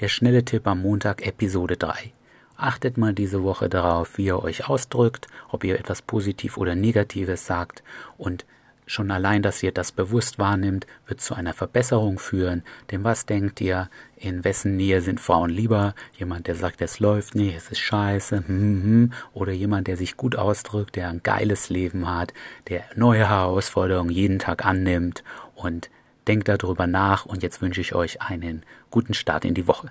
Der schnelle Tipp am Montag, Episode 3. Achtet mal diese Woche darauf, wie ihr euch ausdrückt, ob ihr etwas Positiv oder Negatives sagt und Schon allein, dass ihr das bewusst wahrnimmt, wird zu einer Verbesserung führen. Denn was denkt ihr, in wessen Nähe sind Frauen lieber? Jemand, der sagt, es läuft nicht, es ist scheiße, hm, hm, hm. oder jemand, der sich gut ausdrückt, der ein geiles Leben hat, der neue Herausforderungen jeden Tag annimmt und denkt darüber nach. Und jetzt wünsche ich euch einen guten Start in die Woche.